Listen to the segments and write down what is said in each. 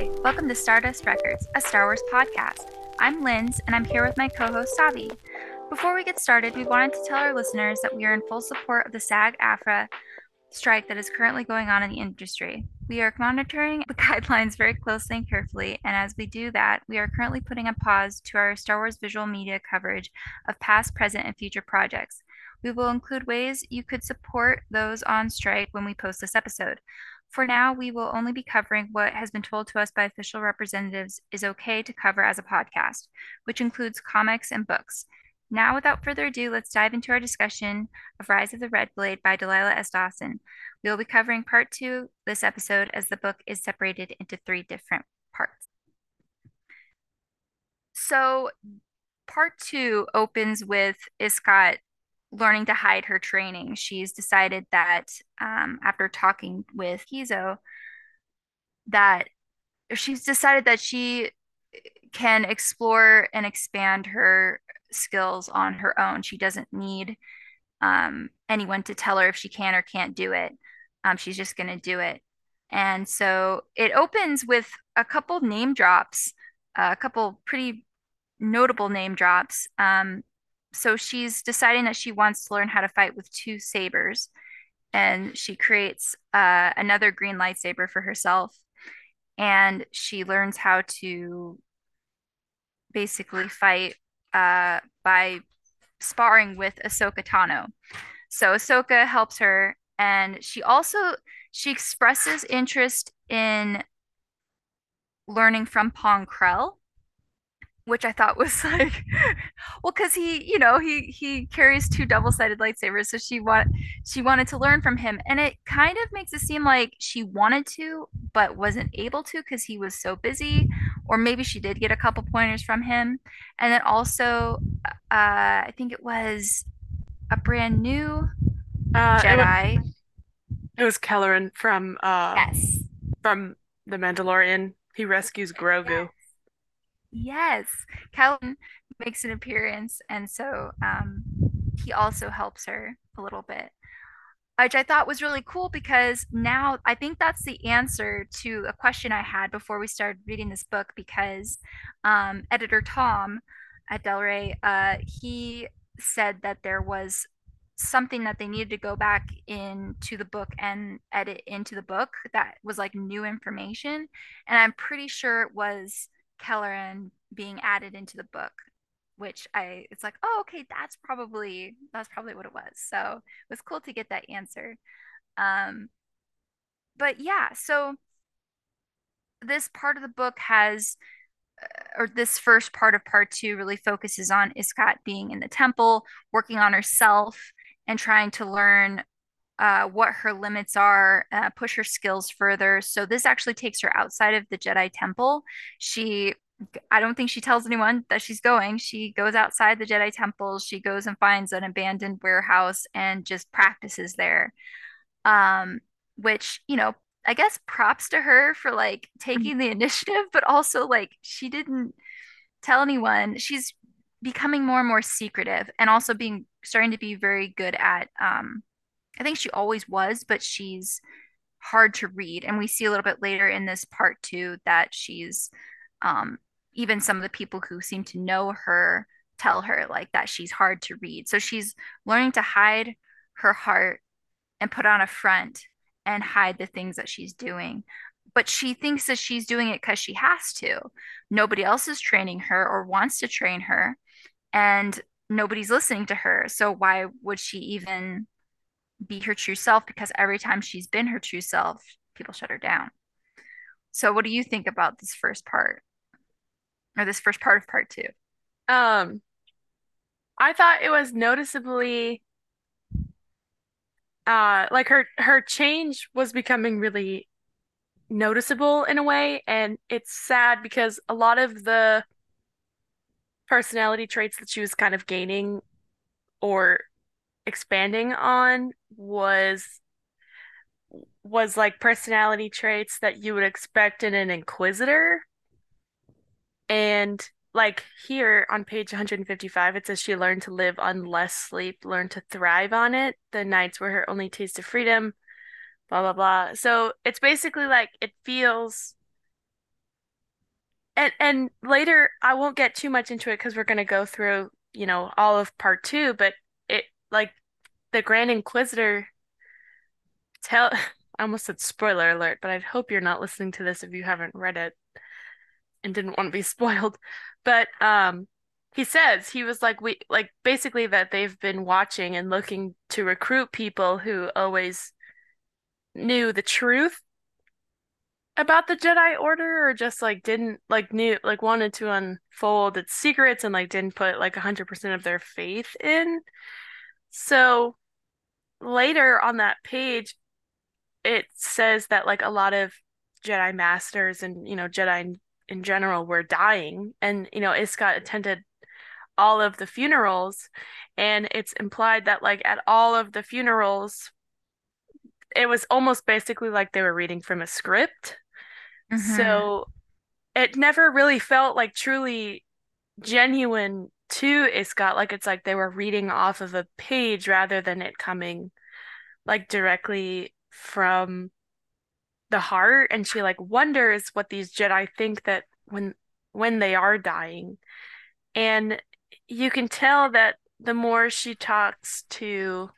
Hi, welcome to Stardust Records, a Star Wars podcast. I'm Linz, and I'm here with my co host Savi. Before we get started, we wanted to tell our listeners that we are in full support of the SAG AFTRA strike that is currently going on in the industry. We are monitoring the guidelines very closely and carefully, and as we do that, we are currently putting a pause to our Star Wars visual media coverage of past, present, and future projects. We will include ways you could support those on strike when we post this episode. For now, we will only be covering what has been told to us by official representatives is okay to cover as a podcast, which includes comics and books. Now, without further ado, let's dive into our discussion of Rise of the Red Blade by Delilah S. Dawson. We will be covering part two this episode as the book is separated into three different parts. So, part two opens with Iskat learning to hide her training. She's decided that um, after talking with Kizo, that she's decided that she can explore and expand her skills on her own. She doesn't need um, anyone to tell her if she can or can't do it. Um, she's just going to do it. And so it opens with a couple name drops, a couple pretty notable name drops. Um, so she's deciding that she wants to learn how to fight with two sabers and she creates uh, another green lightsaber for herself and she learns how to basically fight uh, by sparring with Ahsoka Tano. So Ahsoka helps her and she also she expresses interest in learning from Pong Krell which I thought was like, well, because he, you know, he he carries two double-sided lightsabers, so she want she wanted to learn from him, and it kind of makes it seem like she wanted to but wasn't able to because he was so busy, or maybe she did get a couple pointers from him, and then also, uh, I think it was a brand new uh, Jedi. It was, it was Kelleran from uh, yes from the Mandalorian. He rescues Grogu. Yes. Yes, Calvin makes an appearance, and so um, he also helps her a little bit, which I thought was really cool because now I think that's the answer to a question I had before we started reading this book. Because um, editor Tom at Del Rey, uh, he said that there was something that they needed to go back into the book and edit into the book that was like new information, and I'm pretty sure it was Kelleran being added into the book, which I it's like, oh, okay, that's probably that's probably what it was. So it was cool to get that answer. Um, but yeah, so this part of the book has or this first part of part two really focuses on Iskat being in the temple, working on herself, and trying to learn uh, what her limits are, uh, push her skills further. So this actually takes her outside of the Jedi Temple. She, I don't think she tells anyone that she's going. She goes outside the Jedi Temple. She goes and finds an abandoned warehouse and just practices there. Um, which you know, I guess props to her for like taking the initiative, but also like she didn't tell anyone. She's becoming more and more secretive, and also being starting to be very good at um I think she always was, but she's hard to read. And we see a little bit later in this part too that she's um, even some of the people who seem to know her tell her like that she's hard to read. So she's learning to hide her heart and put on a front and hide the things that she's doing. But she thinks that she's doing it because she has to. Nobody else is training her or wants to train her. And nobody's listening to her. So why would she even be her true self because every time she's been her true self, people shut her down. So what do you think about this first part? Or this first part of part 2? Um I thought it was noticeably uh like her her change was becoming really noticeable in a way and it's sad because a lot of the personality traits that she was kind of gaining or expanding on was was like personality traits that you would expect in an inquisitor. And like here on page 155, it says she learned to live on less sleep, learned to thrive on it. The nights were her only taste of freedom, blah, blah, blah. So it's basically like it feels and and later I won't get too much into it because we're gonna go through, you know, all of part two, but it like the Grand Inquisitor tell I almost said spoiler alert, but I hope you're not listening to this if you haven't read it and didn't want to be spoiled. But um he says he was like we like basically that they've been watching and looking to recruit people who always knew the truth about the Jedi Order or just like didn't like knew like wanted to unfold its secrets and like didn't put like 100% of their faith in. So later on that page it says that like a lot of Jedi masters and you know Jedi in, in general were dying. And you know Iskat attended all of the funerals. And it's implied that like at all of the funerals it was almost basically like they were reading from a script. Mm-hmm. so it never really felt like truly genuine to got like it's like they were reading off of a page rather than it coming like directly from the heart and she like wonders what these Jedi think that when when they are dying and you can tell that the more she talks to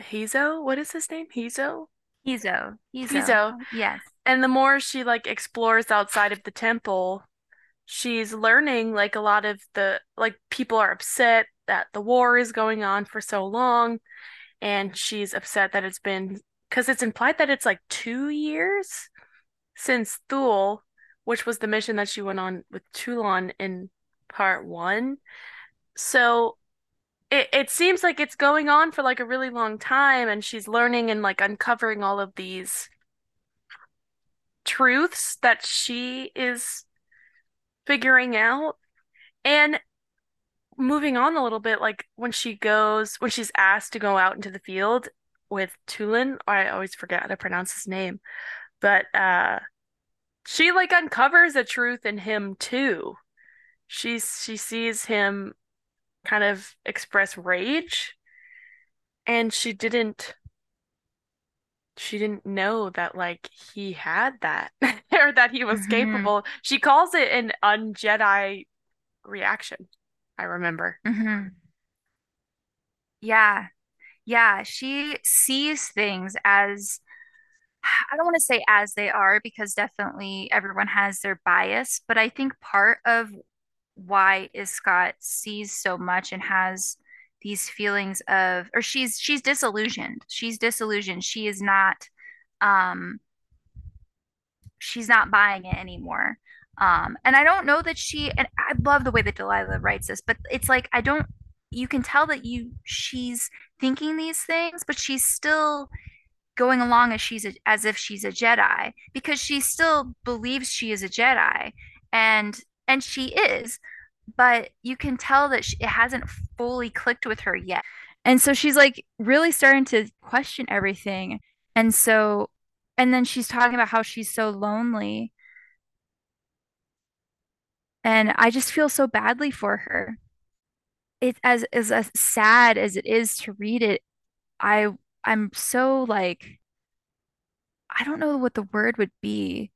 Hizo, what is his name? Hizo? Hizo. Hizo. Hizo. Yes. And the more she like explores outside of the temple, she's learning like a lot of the like people are upset that the war is going on for so long and she's upset that it's been because it's implied that it's like two years since Thule, which was the mission that she went on with Toulon in part one. So it, it seems like it's going on for like a really long time and she's learning and like uncovering all of these truths that she is figuring out. And moving on a little bit, like when she goes, when she's asked to go out into the field with Tulin, I always forget how to pronounce his name, but uh she like uncovers a truth in him too. She's she sees him kind of express rage and she didn't she didn't know that like he had that that he was Mm-hmm. capable. She calls it an un-Jedi reaction. I remember. Mm-hmm. Yeah. Yeah. She sees things as, I don't want to say as they are because definitely everyone has their bias, but I think part of why Iskat sees so much and has these feelings of, or she's she's disillusioned. She's disillusioned. She is not um she's not buying it anymore. Um, and I don't know that she, and I love the way that Delilah writes this, but it's like, I don't, you can tell that you, she's thinking these things, but she's still going along as she's a, as if she's a Jedi because she still believes she is a Jedi and, and she is, but you can tell that she, it hasn't fully clicked with her yet. And so she's like really starting to question everything. And so, and then she's talking about how she's so lonely and I just feel so badly for her. It as as, as sad as it is to read it, I I'm so like I don't know what the word would be.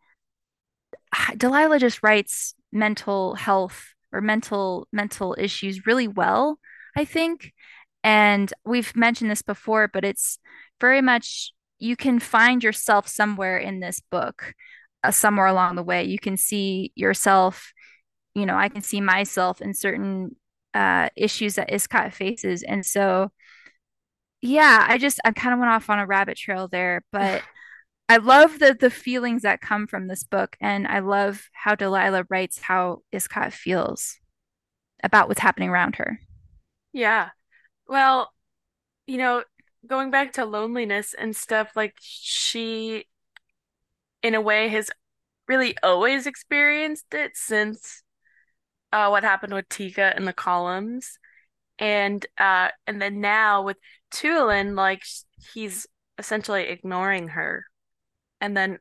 Delilah just writes mental health or mental mental issues really well, I think. And we've mentioned this before, but it's very much you can find yourself somewhere in this book, uh, somewhere along the way. You can see yourself you know, I can see myself in certain uh, issues that Iskat faces. And so, yeah, I just, I kind of went off on a rabbit trail there, but I love the the feelings that come from this book. And I love how Delilah writes how Iskat feels about what's happening around her. Yeah. Well, you know, going back to loneliness and stuff, like she, in a way, has really always experienced it since uh, what happened with Tika in the columns. And uh, and then now with Tulin, like he's essentially ignoring her. And then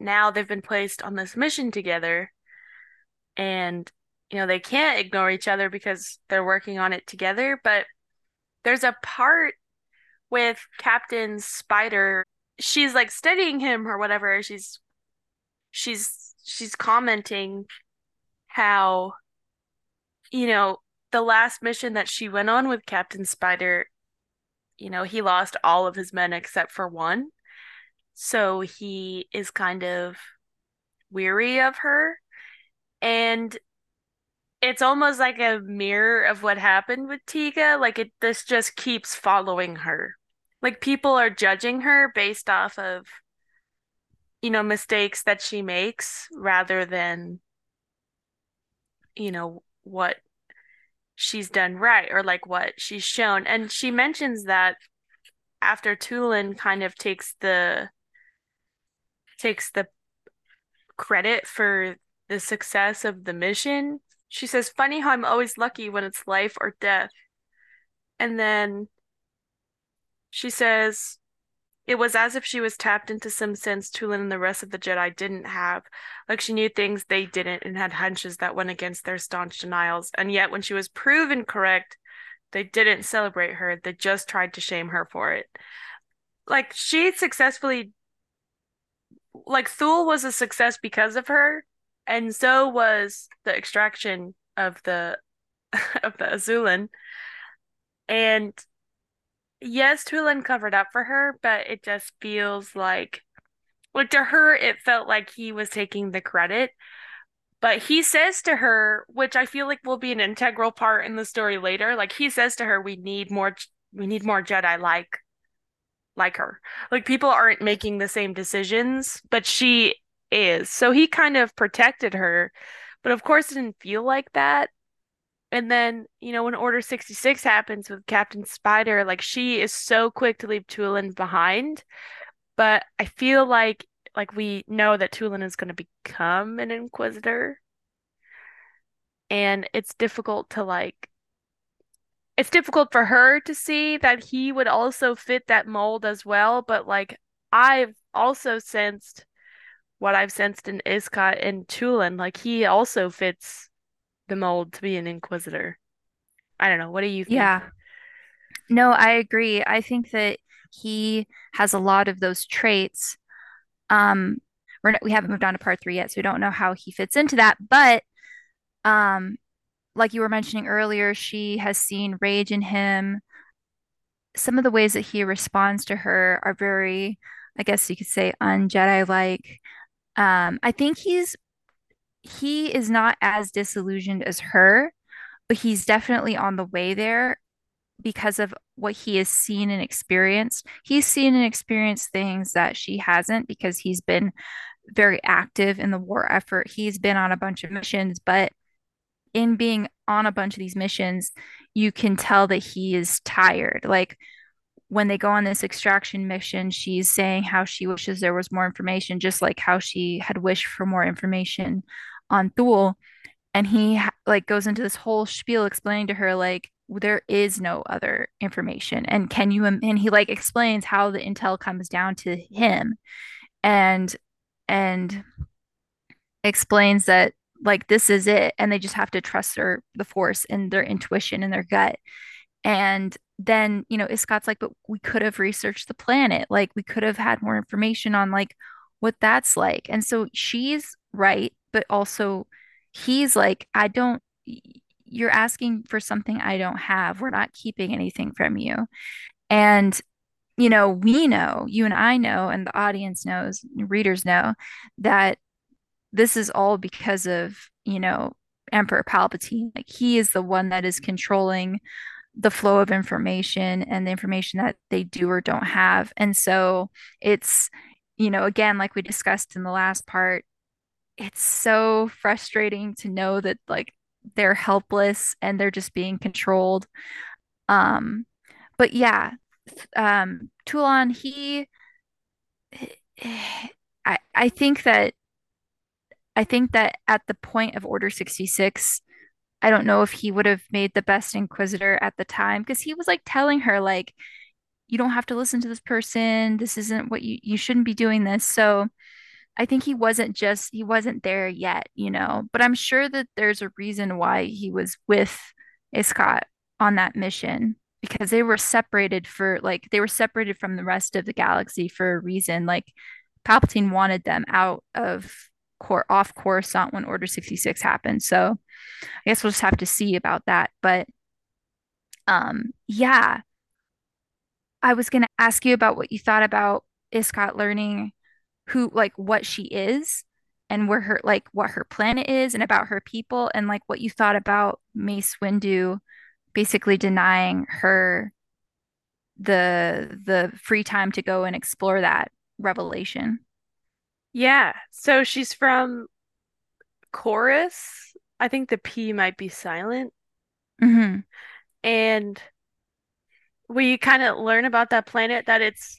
now they've been placed on this mission together, and you know they can't ignore each other because they're working on it together. But there's a part with Captain Spider. She's like studying him or whatever. She's she's she's commenting how, you know, the last mission that she went on with Captain Spider, you know, he lost all of his men except for one. So he is kind of weary of her. And it's almost like a mirror of what happened with Tiga. Like it this just keeps following her. Like people are judging her based off of you know mistakes that she makes rather than you know what she's done right or like what she's shown. And she mentions that after Tulin kind of takes the takes the credit for the success of the mission. She says, Funny how I'm always lucky when it's life or death. And then she says, It was as if she was tapped into some sense Tulin and the rest of the Jedi didn't have. Like she knew things they didn't and had hunches that went against their staunch denials. And yet, when she was proven correct, they didn't celebrate her. They just tried to shame her for it. Like she successfully like Thule was a success because of her, and so was the extraction of the of the Azulin. And yes, Tulin covered up for her, but it just feels like like to her it felt like he was taking the credit. But he says to her, which I feel like will be an integral part in the story later, like he says to her, we need more we need more Jedi like like her. Like people aren't making the same decisions, but she is. So he kind of protected her, but of course it didn't feel like that. And then, you know, when Order 66 happens with Captain Spider, like she is so quick to leave Tulin behind. But I feel like like we know that Tulin is going to become an Inquisitor. And it's difficult to like it's difficult for her to see that he would also fit that mold as well. But like I've also sensed what I've sensed in Iskat and Tulin, like he also fits the mold to be an Inquisitor. I don't know. What do you think? Yeah. No, I agree. I think that he has a lot of those traits. Um, we're not, we haven't moved on to part three yet, so we don't know how he fits into that. But um, like you were mentioning earlier, she has seen rage in him. Some of the ways that he responds to her are very, I guess you could say, un-Jedi like. Um, I think he's he is not as disillusioned as her, but he's definitely on the way there because of what he has seen and experienced. He's seen and experienced things that she hasn't because he's been very active in the war effort. He's been on a bunch of missions, but in being on a bunch of these missions, you can tell that he is tired. Like when they go on this extraction mission, she's saying how she wishes there was more information, just like how she had wished for more information on Thule. And he like goes into this whole spiel explaining to her like there is no other information. And can you and he like explains how the intel comes down to him and and explains that like this is it and they just have to trust their the force and their intuition and their gut and then you know Iskat's like but we could have researched the planet like we could have had more information on like what that's like and so she's right but also he's like I don't you're asking for something I don't have we're not keeping anything from you and you know we know you and I know and the audience knows readers know that this is all because of, you know, Emperor Palpatine. Like he is the one that is controlling the flow of information and the information that they do or don't have. And so it's, you know, again, like we discussed in the last part, it's so frustrating to know that like they're helpless and they're just being controlled. Um, but yeah, um, Toulon, he, I, I think that I think that at the point of Order 66, I don't know if he would have made the best Inquisitor at the time because he was like telling her, like, you don't have to listen to this person. This isn't what you, you shouldn't be doing this. So I think he wasn't just, he wasn't there yet, you know, but I'm sure that there's a reason why he was with Iskat on that mission because they were separated for like, they were separated from the rest of the galaxy for a reason. Like, Palpatine wanted them out of core off Coruscant when Order 66 happened. So I guess we'll just have to see about that. But um, yeah, I was gonna ask you about what you thought about Iskat learning who like what she is and where her like what her planet is and about her people and like what you thought about Mace Windu basically denying her the the free time to go and explore that revelation. Yeah. So she's from Chorus. I think the P might be silent. hmm And we kind of learn about that planet that it's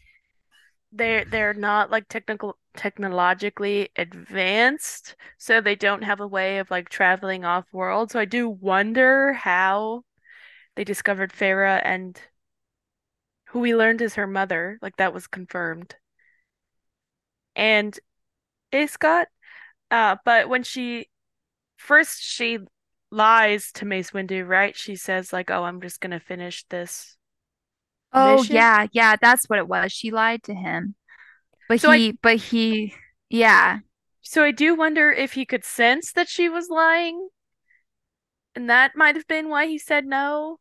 they're they're not like technical technologically advanced, so they don't have a way of like traveling off world. So I do wonder how they discovered Farah and who we learned is her mother, like that was confirmed. And Iskat, uh, but when she first she lies to Mace Windu, right? She says like, "Oh, I'm just gonna finish this Oh mission." yeah, yeah, that's what it was. She lied to him. But So I he but he yeah. so I do wonder if he could sense that she was lying, and that might have been why he said no.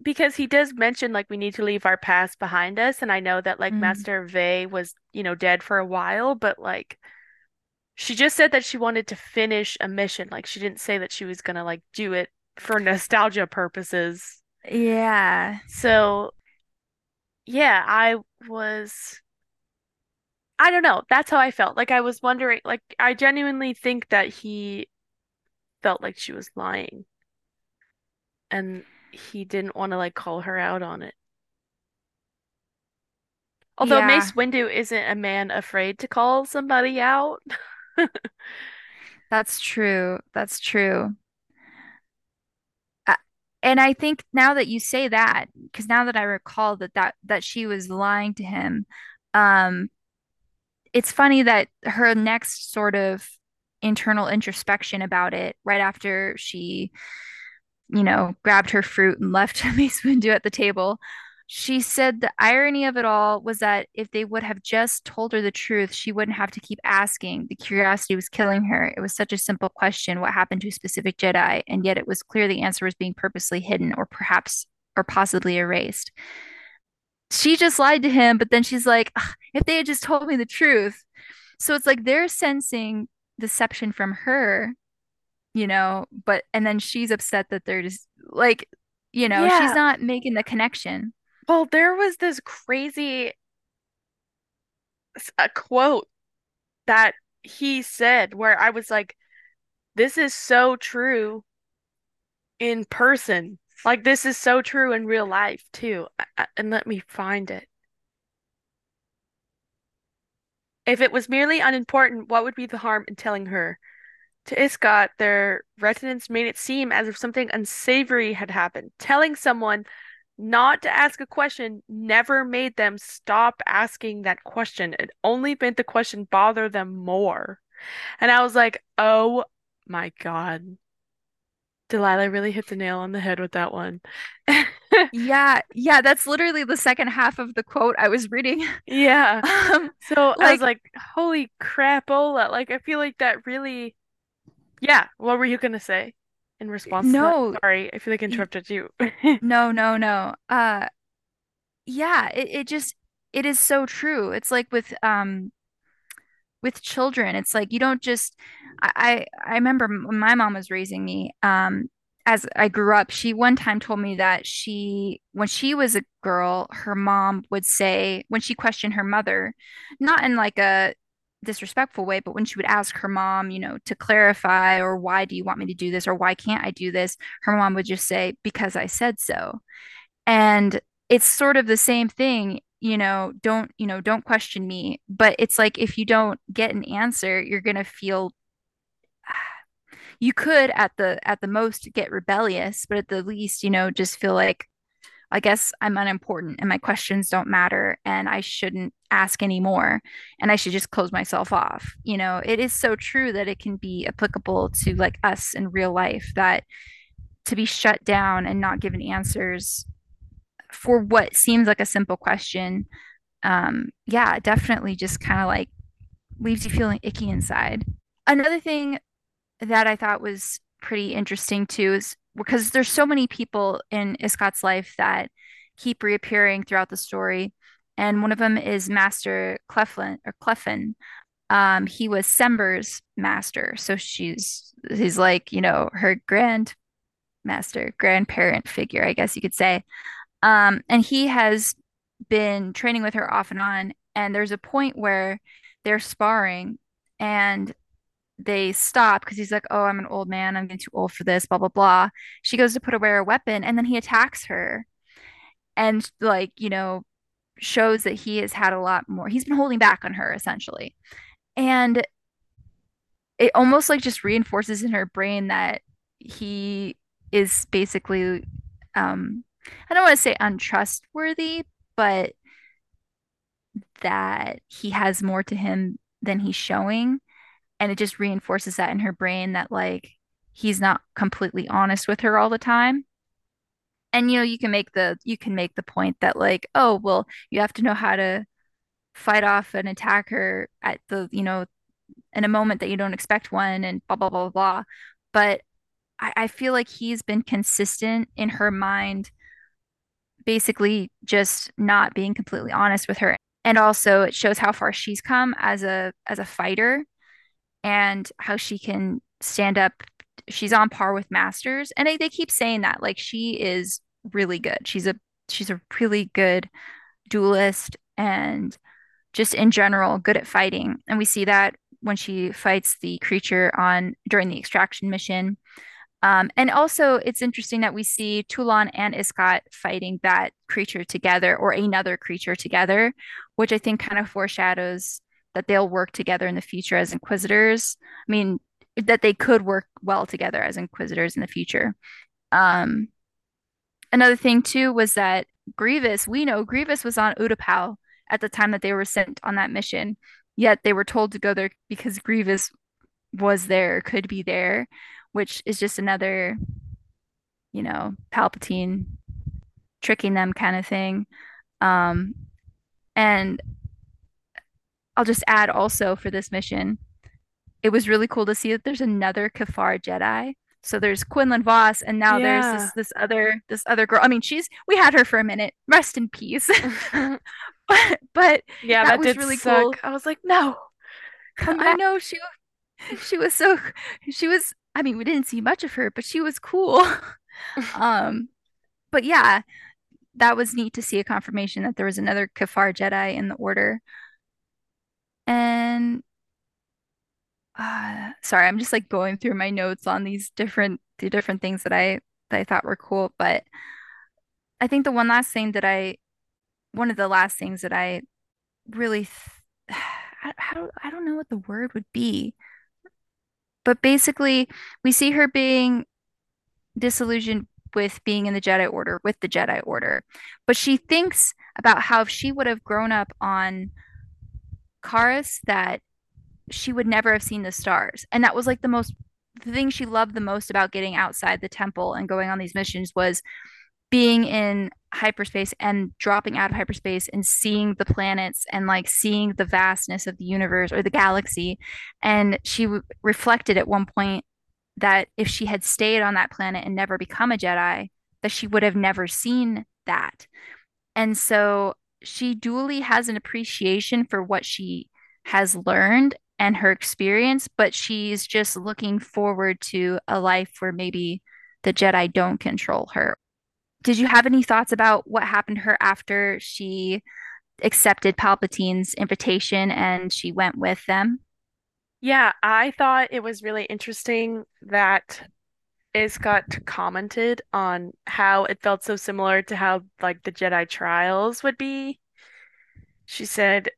Because he does mention like we need to leave our past behind us, and I know that like Mm. Master Vey was, you know, dead for a while, but like she just said that she wanted to finish a mission. Like she didn't say that she was gonna like do it for nostalgia purposes. Yeah. So yeah, I was I don't know. That's how I felt. Like I was wondering, like I genuinely think that he felt like she was lying and he didn't want to like call her out on it. Although Yeah. Mace Windu isn't a man afraid to call somebody out. That's true. That's true. And I think now that you say that, because now that I recall that that that she was lying to him, um, it's funny that her next sort of internal introspection about it, right after she, you know, grabbed her fruit and left Mace Windu at the table, she said the irony of it all was that if they would have just told her the truth, she wouldn't have to keep asking. The curiosity was killing her. It was such a simple question, what happened to a specific Jedi? And yet it was clear the answer was being purposely hidden or perhaps or possibly erased. She just lied to him, but then she's like, if they had just told me the truth. So it's like they're sensing deception from her, you know, but and then she's upset that they're just like, you know, she's not making the connection. Well, there was this crazy a quote that he said where I was like, this is so true in person. Like this is so true in real life too. And let me find it. If it was merely unimportant, what would be the harm in telling her? To Iskat, their residents made it seem as if something unsavory had happened. Telling someone not to ask a question never made them stop asking that question. It only made the question bother them more. And I was like, oh my God. Delilah really hit the nail on the head with that one. Yeah, yeah, that's literally the second half of the quote I was reading. Yeah. Um, So I was like, like, holy crapola. Like, I feel like that really, yeah. What were you gonna say in response to that? no, Sorry, I feel like I interrupted you. no, no, no. Uh, yeah, it, it just it is so true. It's like with um with children, it's like you don't just I I I remember when my mom was raising me, um, as I grew up, she one time told me that she when she was a girl, her mom would say when she questioned her mother, not in like a disrespectful way, but when she would ask her mom, you know, to clarify or why do you want me to do this or why can't I do this, her mom would just say, because I said so. And it's sort of the same thing, you know, don't, you know, don't question me. But it's like if you don't get an answer, you're gonna feel you could at the at the most get rebellious, but at the least, you know, just feel like I guess I'm unimportant and my questions don't matter and I shouldn't ask anymore and I should just close myself off. You know, it is so true that it can be applicable to like us in real life that to be shut down and not given answers for what seems like a simple question um yeah definitely just kind of like leaves you feeling icky inside. Another thing that I thought was pretty interesting too is because there's so many people in Iskat's life that keep reappearing throughout the story. And one of them is Master Cleflin or Clefin. Um, he was Sember's master. So she's he's like, you know, her grandmaster, grandparent figure, I guess you could say. Um, and he has been training with her off and on. And there's a point where they're sparring and they stop because he's like, Oh, I'm an old man. I'm getting too old for this, blah, blah, blah. She goes to put away her weapon and then he attacks her and, like, you know, shows that he has had a lot more. He's been holding back on her essentially. And it almost like just reinforces in her brain that he is basically, um, I don't want to say untrustworthy, but that he has more to him than he's showing and it just reinforces that in her brain that like he's not completely honest with her all the time. And you know you can make the you can make the point that like oh well you have to know how to fight off an attacker at the you know in a moment that you don't expect one and blah blah blah blah blah. But I, I feel like he's been consistent in her mind basically just not being completely honest with her. And also it shows how far she's come as a as a fighter and how she can stand up. She's on par with Masters, and they, keep saying that like she is really good. She's a she's a really good duelist and just in general good at fighting. And we see that when she fights the creature on during the extraction mission. Um, and also, it's interesting that we see Toulon and Iskat fighting that creature together or another creature together, which I think kind of foreshadows that they'll work together in the future as inquisitors. I mean, that they could work well together as inquisitors in the future. Um, another thing too was that Grievous, we know Grievous was on Utapau at the time that they were sent on that mission, yet they were told to go there because Grievous was there, could be there, which is just another, you know, Palpatine tricking them kind of thing. Um, and I'll just add also for this mission, it was really cool to see that there's another Kiffar Jedi. So there's Quinlan Vos, and now yeah. there's this this other this other girl. I mean, she's we had her for a minute. Rest in peace. but but yeah, that, that was really suck. cool. I was like, no, I know she she was so she was. I mean, we didn't see much of her, but she was cool. um, but yeah, that was neat to see a confirmation that there was another Kiffar Jedi in the order. And uh, sorry, I'm just like going through my notes on these different the different things that I that I thought were cool. But I think the one last thing that I one of the last things that I really th I, don't I don't know what the word would be. But basically, we see her being disillusioned with being in the Jedi Order, with the Jedi Order. But she thinks about how if she would have grown up on Karis that she would never have seen the stars. And that was like the most the thing she loved the most about getting outside the temple and going on these missions was being in hyperspace and dropping out of hyperspace and seeing the planets and like seeing the vastness of the universe or the galaxy. And she w- reflected at one point that if she had stayed on that planet and never become a Jedi, that she would have never seen that. And so she duly has an appreciation for what she has learned and her experience, but she's just looking forward to a life where maybe the Jedi don't control her. Did you have any thoughts about what happened to her after she accepted Palpatine's invitation and she went with them? Yeah, I thought it was really interesting that Iskat commented on how it felt so similar to how like the Jedi trials would be. She said,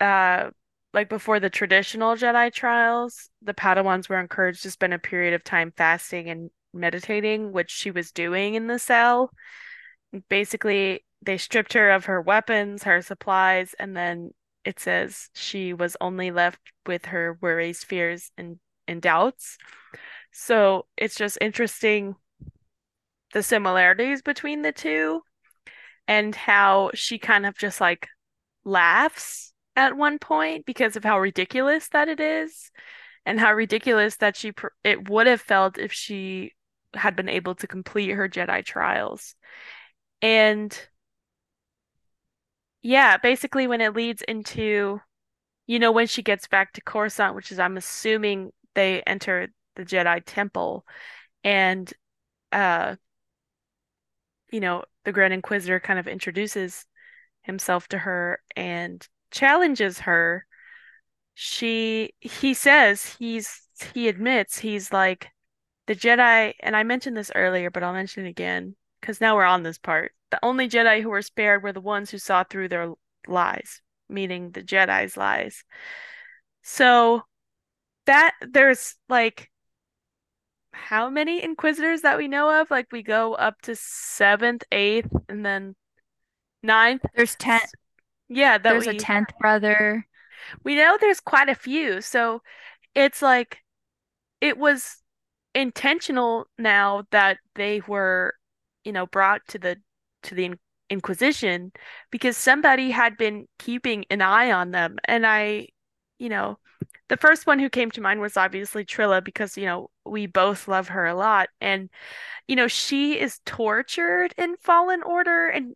uh, like before the traditional Jedi trials, the Padawans were encouraged to spend a period of time fasting and meditating, which she was doing in the cell. Basically, they stripped her of her weapons, her supplies, and then it says she was only left with her worries, fears, and, and doubts. So it's just interesting the similarities between the two and how she kind of just like laughs at one point because of how ridiculous that it is and how ridiculous that she pr it would have felt if she had been able to complete her Jedi trials. And yeah, basically when it leads into, you know, when she gets back to Coruscant, which is I'm assuming they enter the Jedi Temple and uh you know, the Grand Inquisitor kind of introduces himself to her and challenges her. She he says he's he admits he's like the Jedi, and I mentioned this earlier, but I'll mention it again because now we're on this part. The only Jedi who were spared were the ones who saw through their lies, meaning the Jedi's lies. So that there's like how many Inquisitors that we know of? Like we go up to seventh, eighth, and then ninth. There's 10 Yeah, that there's a 10th brother. we know there's quite a few. So it's like it was intentional now that they were, you know, brought to the to the Inquisition because somebody had been keeping an eye on them. And I, you know, the first one who came to mind was obviously Trilla because, you know, we both love her a lot. And, you know, she is tortured in Fallen Order. And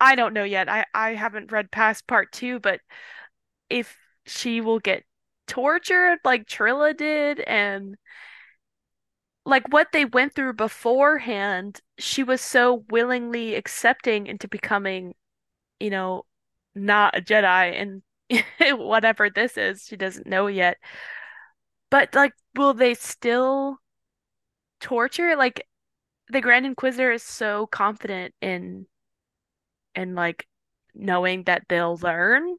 I don't know yet. I, I haven't read past part two, but if she will get tortured like Trilla did and like what they went through beforehand, she was so willingly accepting into becoming, you know, not a Jedi and whatever this is, she doesn't know yet. But like, will they still torture? Like, the Grand Inquisitor is so confident in in like knowing that they'll learn.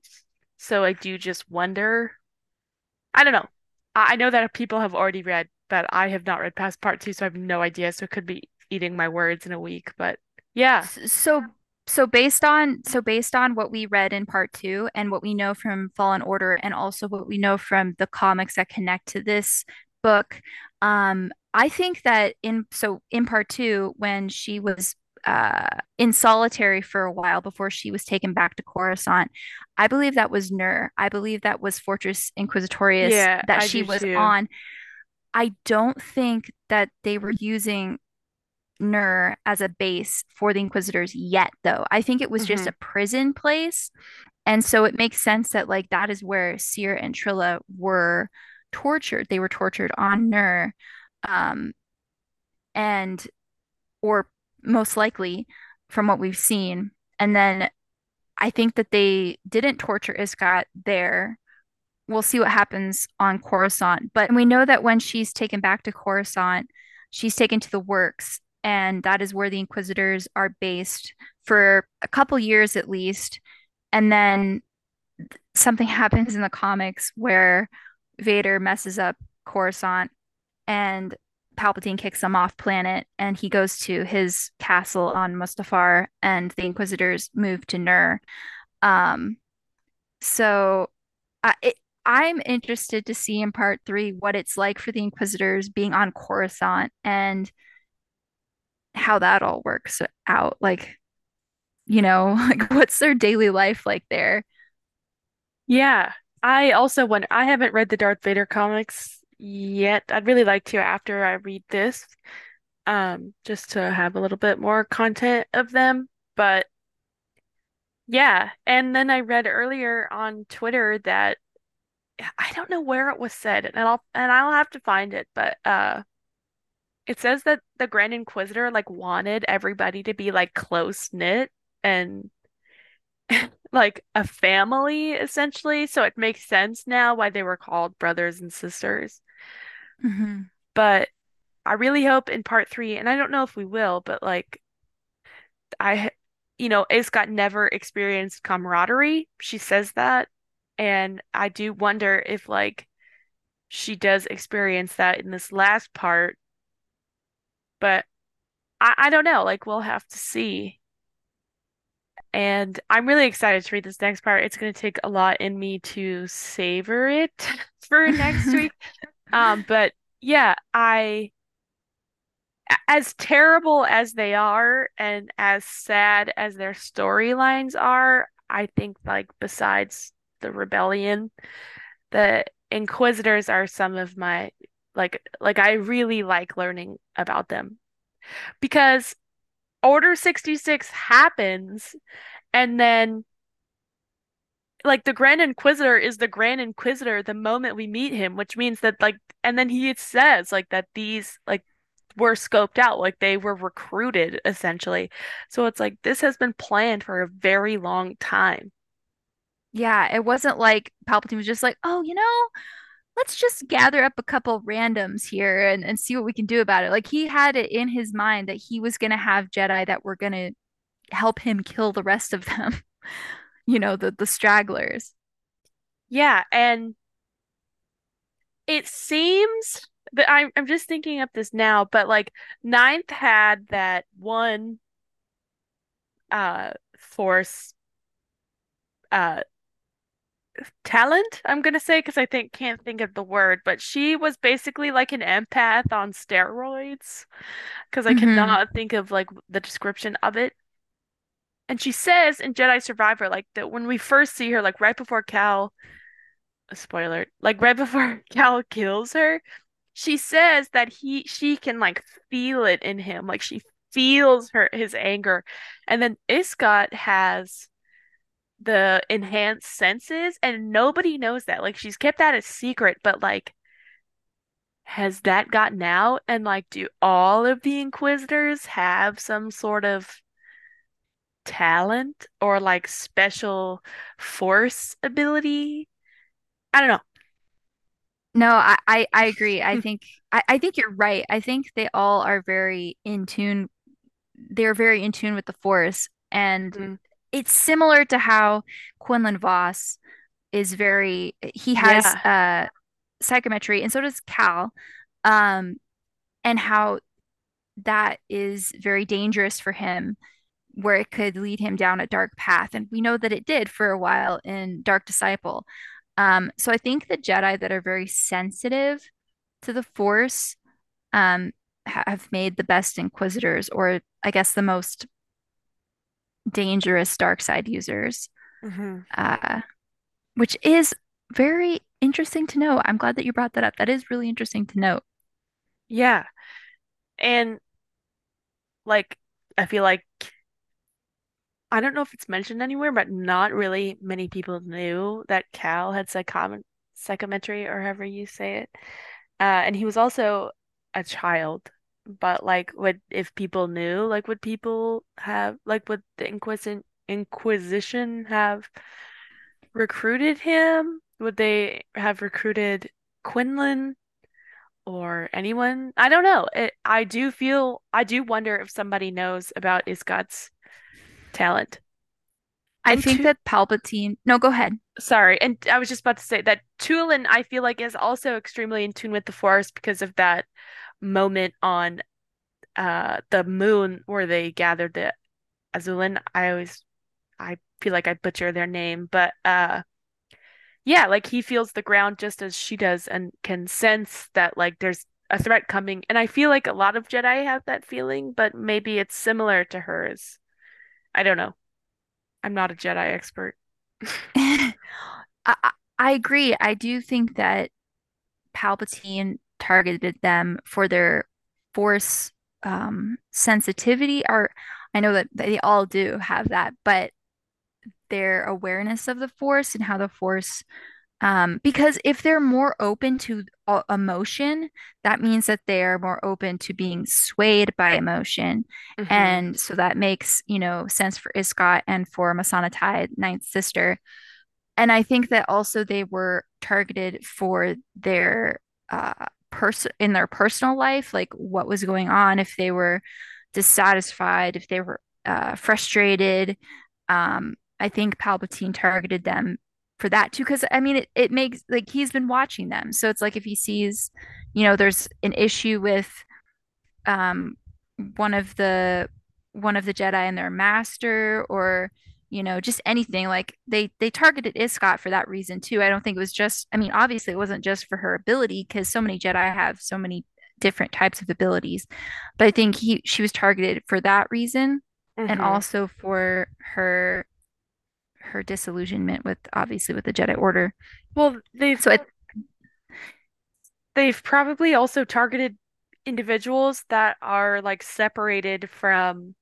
So I do just wonder. I don't know. I, know that people have already read, but I have not read past part two, so I have no idea. So it could be eating my words in a week. But yeah. So so based on so based on what we read in part 2 and what we know from Fallen Order and also what we know from the comics that connect to this book, um I think that in so in part 2 when she was uh in solitary for a while before she was taken back to Coruscant, I believe that was Nur. I believe that was Fortress Inquisitorius Yeah, that I she was too. on. I don't think that they were using Nur as a base for the Inquisitors yet, though. I think it was just hmm a prison place. And so it makes sense that, like, that is where Cere and Trilla were tortured. They were tortured on Nur. Um, and, or most likely from what we've seen. And then I think that they didn't torture Iskat there. We'll see what happens on Coruscant. But we know that when she's taken back to Coruscant, she's taken to the works, and that is where the Inquisitors are based for a couple years at least. And then something happens in the comics where Vader messes up Coruscant and Palpatine kicks him off planet and he goes to his castle on Mustafar and the Inquisitors move to Nur. Um, so I, it, I'm interested to see in part three what it's like for the Inquisitors being on Coruscant and how that all works out. Like, you know, like what's their daily life like there? Yeah. I also wonder, I haven't read the Darth Vader comics yet. I'd really like to after I read this, um, just to have a little bit more content of them. But yeah, and then I read earlier on Twitter that I don't know where it was said, and I'll and I'll have to find it, but uh it says that the Grand Inquisitor like wanted everybody to be like close knit and like a family essentially, so it makes sense now why they were called brothers and sisters. hmm But I really hope in part three, and I don't know if we will, but like I, you know, Iskat never experienced camaraderie. She says that, and I do wonder if like she does experience that in this last part, but I, I don't know. Like we'll have to see. And I'm really excited to read this next part. It's going to take a lot in me to savor it for next week. Um, but yeah, I as terrible as they are and as sad as their storylines are, I think like besides the rebellion. The Inquisitors are some of my like like I really like learning about them because Order 66 happens and then like the Grand Inquisitor is the Grand Inquisitor the moment we meet him, which means that like and then he says like that these like were scoped out, like they were recruited essentially. So it's like this has been planned for a very long time. Yeah, it wasn't like Palpatine was just like, oh, you know, let's just gather up a couple randoms here and, and see what we can do about it. Like he had it in his mind that he was going to have Jedi that were going to help him kill the rest of them, you know, the, the stragglers. Yeah, and it seems that I'm I'm just thinking of this now, but like Ninth had that one uh force uh talent, I'm gonna say, because I think can't think of the word, but she was basically like an empath on steroids, because I hmm cannot think of like the description of it. And she says in Jedi Survivor, like that when we first see her, like right before Cal, a spoiler, like right before Cal kills her, she says that he she can like feel it in him, like she feels her his anger. And then Iskat has the enhanced senses and nobody knows that. Like she's kept that a secret, but like has that gotten out? And like do all of the Inquisitors have some sort of talent or like special force ability? I don't know. No, I, I, I agree. I think I, I think you're right. I think they all are very in tune. They're very in tune with the Force, and Mm, it's similar to how Quinlan Vos is very. He has yeah. uh psychometry, and so does Cal, um, and how that is very dangerous for him, where it could lead him down a dark path, and we know that it did for a while in Dark Disciple. Um, so I think the Jedi that are very sensitive to the Force um, have made the best Inquisitors, or I guess the most dangerous dark side users, hmm uh, which is very interesting to know. I'm glad that you brought that up. That is really interesting to note. Yeah. And like I feel like I don't know if it's mentioned anywhere, but not really many people knew that Cal had psychom psychometry or however you say it. Uh, and he was also a child. But like would if people knew, like would people have like would the Inquisition Inquisition have recruited him? Would they have recruited Quinlan or anyone? I don't know. It, I do feel I do wonder if somebody knows about Iskat's talent. I And think to that Palpatine. No, go ahead. sorry, and I was just about to say that Tualon I feel like is also extremely in tune with the Force because of that moment on uh the moon where they gathered the Azulin. I always I feel like I butcher their name, but uh yeah, like he feels the ground just as she does and can sense that like there's a threat coming. And I feel like a lot of Jedi have that feeling, but maybe it's similar to hers. I don't know. I'm not a Jedi expert. I, I I agree. I do think that Palpatine targeted them for their Force um, sensitivity, or I know that they all do have that, but their awareness of the Force and how the Force Um, because if they're more open to emotion, that means that they are more open to being swayed by emotion. hmm And so that makes, you know, sense for Iskat and for Masana Ninth Sister. And I think that also they were targeted for their uh person in their personal life, like what was going on, if they were dissatisfied, if they were uh frustrated. Um, I think Palpatine targeted them for that too, because I mean it, it makes like he's been watching them. So it's like if he sees, you know, there's an issue with um one of the one of the Jedi and their master or you know just anything like they they targeted Iskat for that reason too. I don't think it was just I mean obviously it wasn't just for her ability because so many Jedi have so many different types of abilities. But I think he she was targeted for that reason and hmm also for her her disillusionment with obviously with the Jedi Order. Well, they've So it they've probably also targeted individuals that are like separated from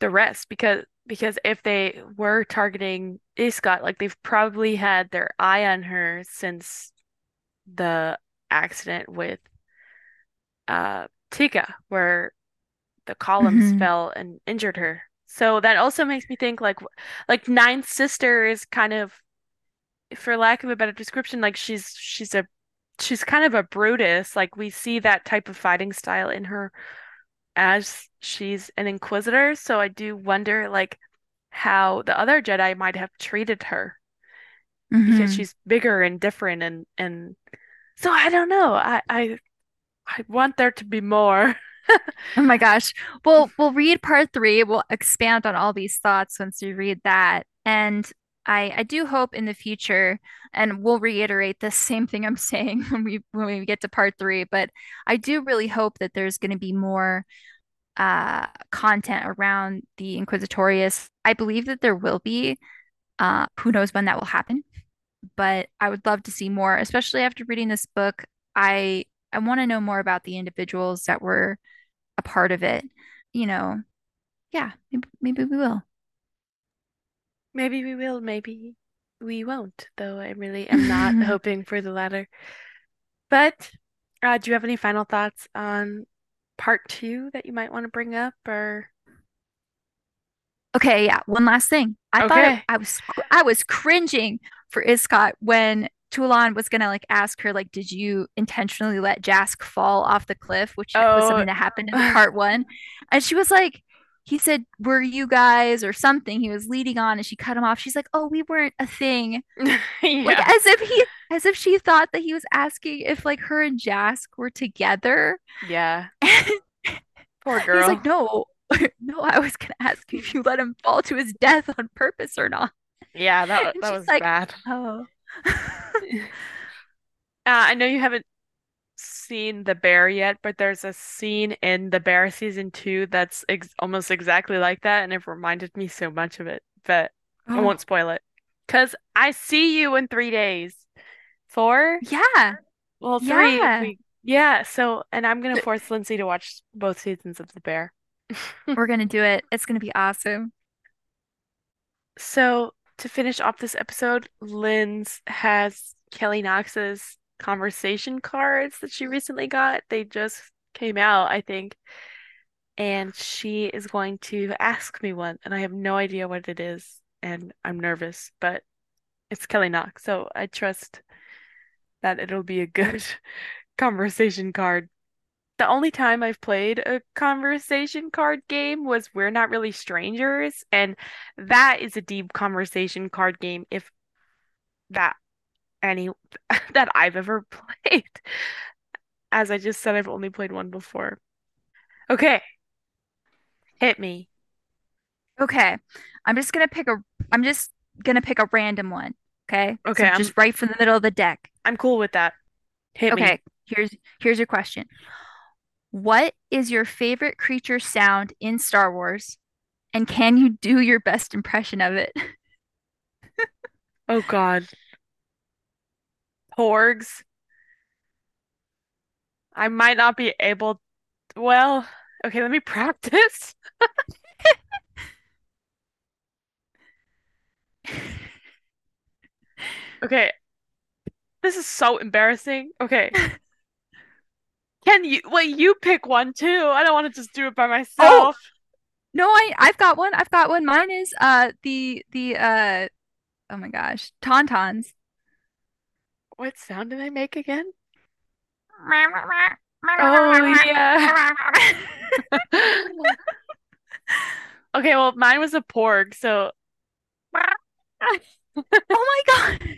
the rest because because if they were targeting Iskat, like they've probably had their eye on her since the accident with uh Tika, where the columns Mhm. fell and injured her. So that also makes me think like like Ninth Sister is kind of, for lack of a better description, like she's she's a she's kind of a Brutus. Like we see that type of fighting style in her as she's an Inquisitor. So I do wonder like how the other Jedi might have treated her because Mhm. she's bigger and different and and so I don't know. I I I want there to be more. Oh my gosh. Well, we'll read part three. We'll expand on all these thoughts once we read that. And I I do hope in the future, and we'll reiterate the same thing I'm saying when we when we get to part three, but I do really hope that there's going to be more uh content around the Inquisitorius. I believe that there will be. Uh, who knows when that will happen, but I would love to see more, especially after reading this book. I I want to know more about the individuals that were a part of it, you know, yeah, maybe, maybe we will. Maybe we will, maybe we won't, though I really am not hoping for the latter. But uh, do you have any final thoughts on part two that you might want to bring up or Okay, yeah, one last thing. I thought it. I was I was cringing for Iskat when Tualon was gonna like ask her like, did you intentionally let Jask fall off the cliff, which was Oh, something that happened in part one, and she was like, he said, "Were you guys or something?" He was leading on, and she cut him off. She's like, "Oh, we weren't a thing," yeah. like as if he as if she thought that he was asking if like her and Jask were together. Yeah. Poor girl. He's like, no, no, I was gonna ask you if you let him fall to his death on purpose or not. Yeah, that that was like, bad. oh. Uh, I know you haven't seen The Bear yet, but there's a scene in The Bear season two that's ex almost exactly like that, and it reminded me so much of it. But I Oh, won't spoil it. Because I see you in three days. Four? yeah, Well, three yeah. we. Yeah, so, and I'm gonna force Lindsay to watch both seasons of The Bear. We're gonna do it. It's gonna be awesome. So, to finish off this episode, Linz has Kelly Knox's conversation cards that she recently got. They just came out, I think. and she is going to ask me one, and I have no idea what it is, and I'm nervous, but it's Kelly Knox, so I trust that it'll be a good conversation card. The only time I've played a conversation card game was We're Not Really Strangers, and that is a deep conversation card game if that any that I've ever played. As I just said, I've only played one before. Okay, hit me. Okay, I'm just gonna pick a. I'm just gonna pick a random one. Okay, Okay, so just right from the middle of the deck. I'm cool with that. Hit me. Okay, here's here's your question. What is your favorite creature sound in Star Wars, and can you do your best impression of it? Oh God. Porgs. I might not be able well, okay, let me practice. Okay, this is so embarrassing. Okay. Can you well you pick one too. I don't want to just do it by Oh, myself. No, I I've got one. I've got one. Mine is uh the the uh oh my gosh, Tauntauns. What sound did I make again? Oh yeah. Okay, well mine was a porg, so Oh my God.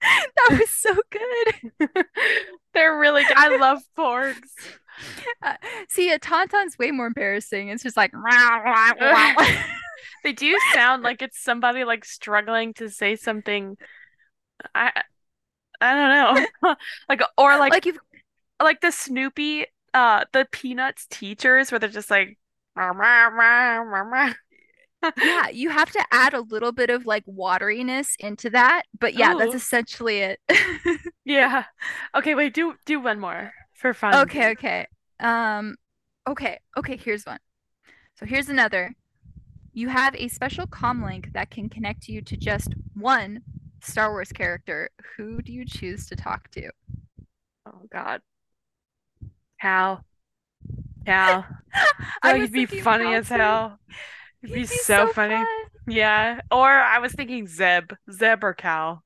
That was so good. they're really I love porgs. Uh, see, a Tauntaun's way more embarrassing. It's just like They do sound like it's somebody like struggling to say something. I I don't know. Like or like like you've like the Snoopy uh the Peanuts teachers where they're just like "Rah, rah, rah, rah, rah." Yeah, you have to add a little bit of like wateriness into that, but yeah, that's Oh, essentially it. yeah. Okay, wait, do do one more for fun. Okay, okay. Um, okay, okay, here's one. So here's another. You have a special comm link that can connect you to just one Star Wars character. Who do you choose to talk to? Oh God. Cal. Cal. I feel I like was he'd be funny as hell. It'd He'd be be so so funny. fun. Yeah. Or I was thinking Zeb. Zeb or Cal.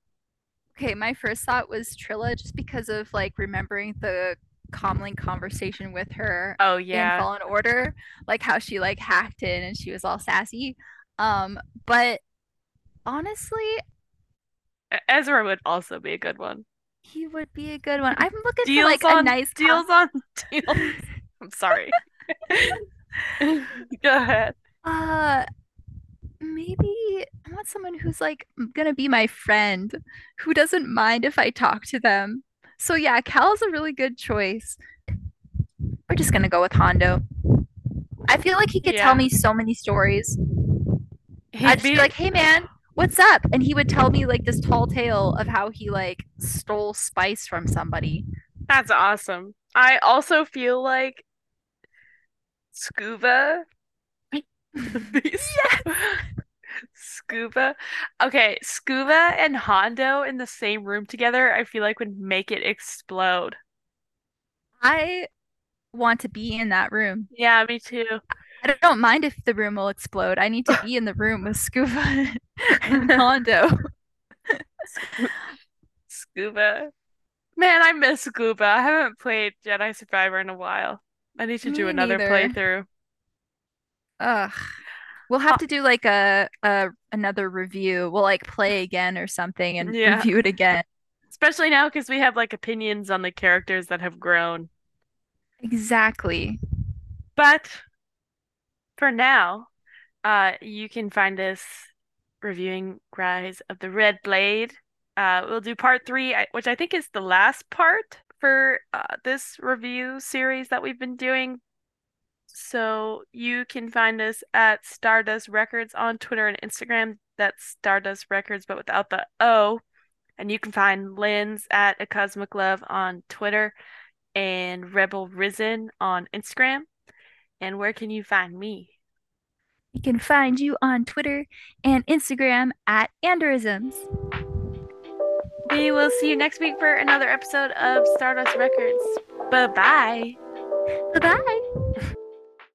Okay, my first thought was Trilla just because of like remembering the Comlink conversation with her Oh in yeah. Fallen Order, like how she like hacked in and she was all sassy. Um, but honestly, Ezra would also be a good one. he would be a good one. I'm looking for Deals like a nice deals on deals. I'm sorry. Go ahead. uh maybe I want someone who's like gonna be my friend, who doesn't mind if I talk to them. So yeah, Cal's a really good choice. We're just gonna go with Hondo. I feel like he could tell me so many stories. I'd He'd just be be like, "Hey man, what's up?" And he would tell me like this tall tale of how he like stole spice from somebody. that's awesome. I also feel like Skoova. Yes. Skoova. Okay, Skoova and Hondo in the same room together, I feel like would make it explode. I want to be in that room. Yeah, me too. I don't mind if the room will explode. I need to be in the room with Skoova and Hondo. Skoova. Man, I miss Skoova. I haven't played Jedi Survivor in a while. I need to do Me another neither. playthrough. Ugh. We'll have ah. to do like a, a another review. We'll like play again or something and yeah, review it again. especially now because we have like opinions on the characters that have grown. Exactly. But for now, uh, you can find us reviewing Rise of the Red Blade. Uh, we'll do part three, which I think is the last part for uh, this review series that we've been doing. So you can find us at Stardust Records on Twitter and Instagram. That's Stardust Records, but without the O. And you can find Lynn's at A Cosmic Love on Twitter and Rebel Risen on Instagram. And where can you find me? You can find you on Twitter and Instagram at andorisms. We will see you next week for another episode of Stardust Records. Bye bye. Bye bye.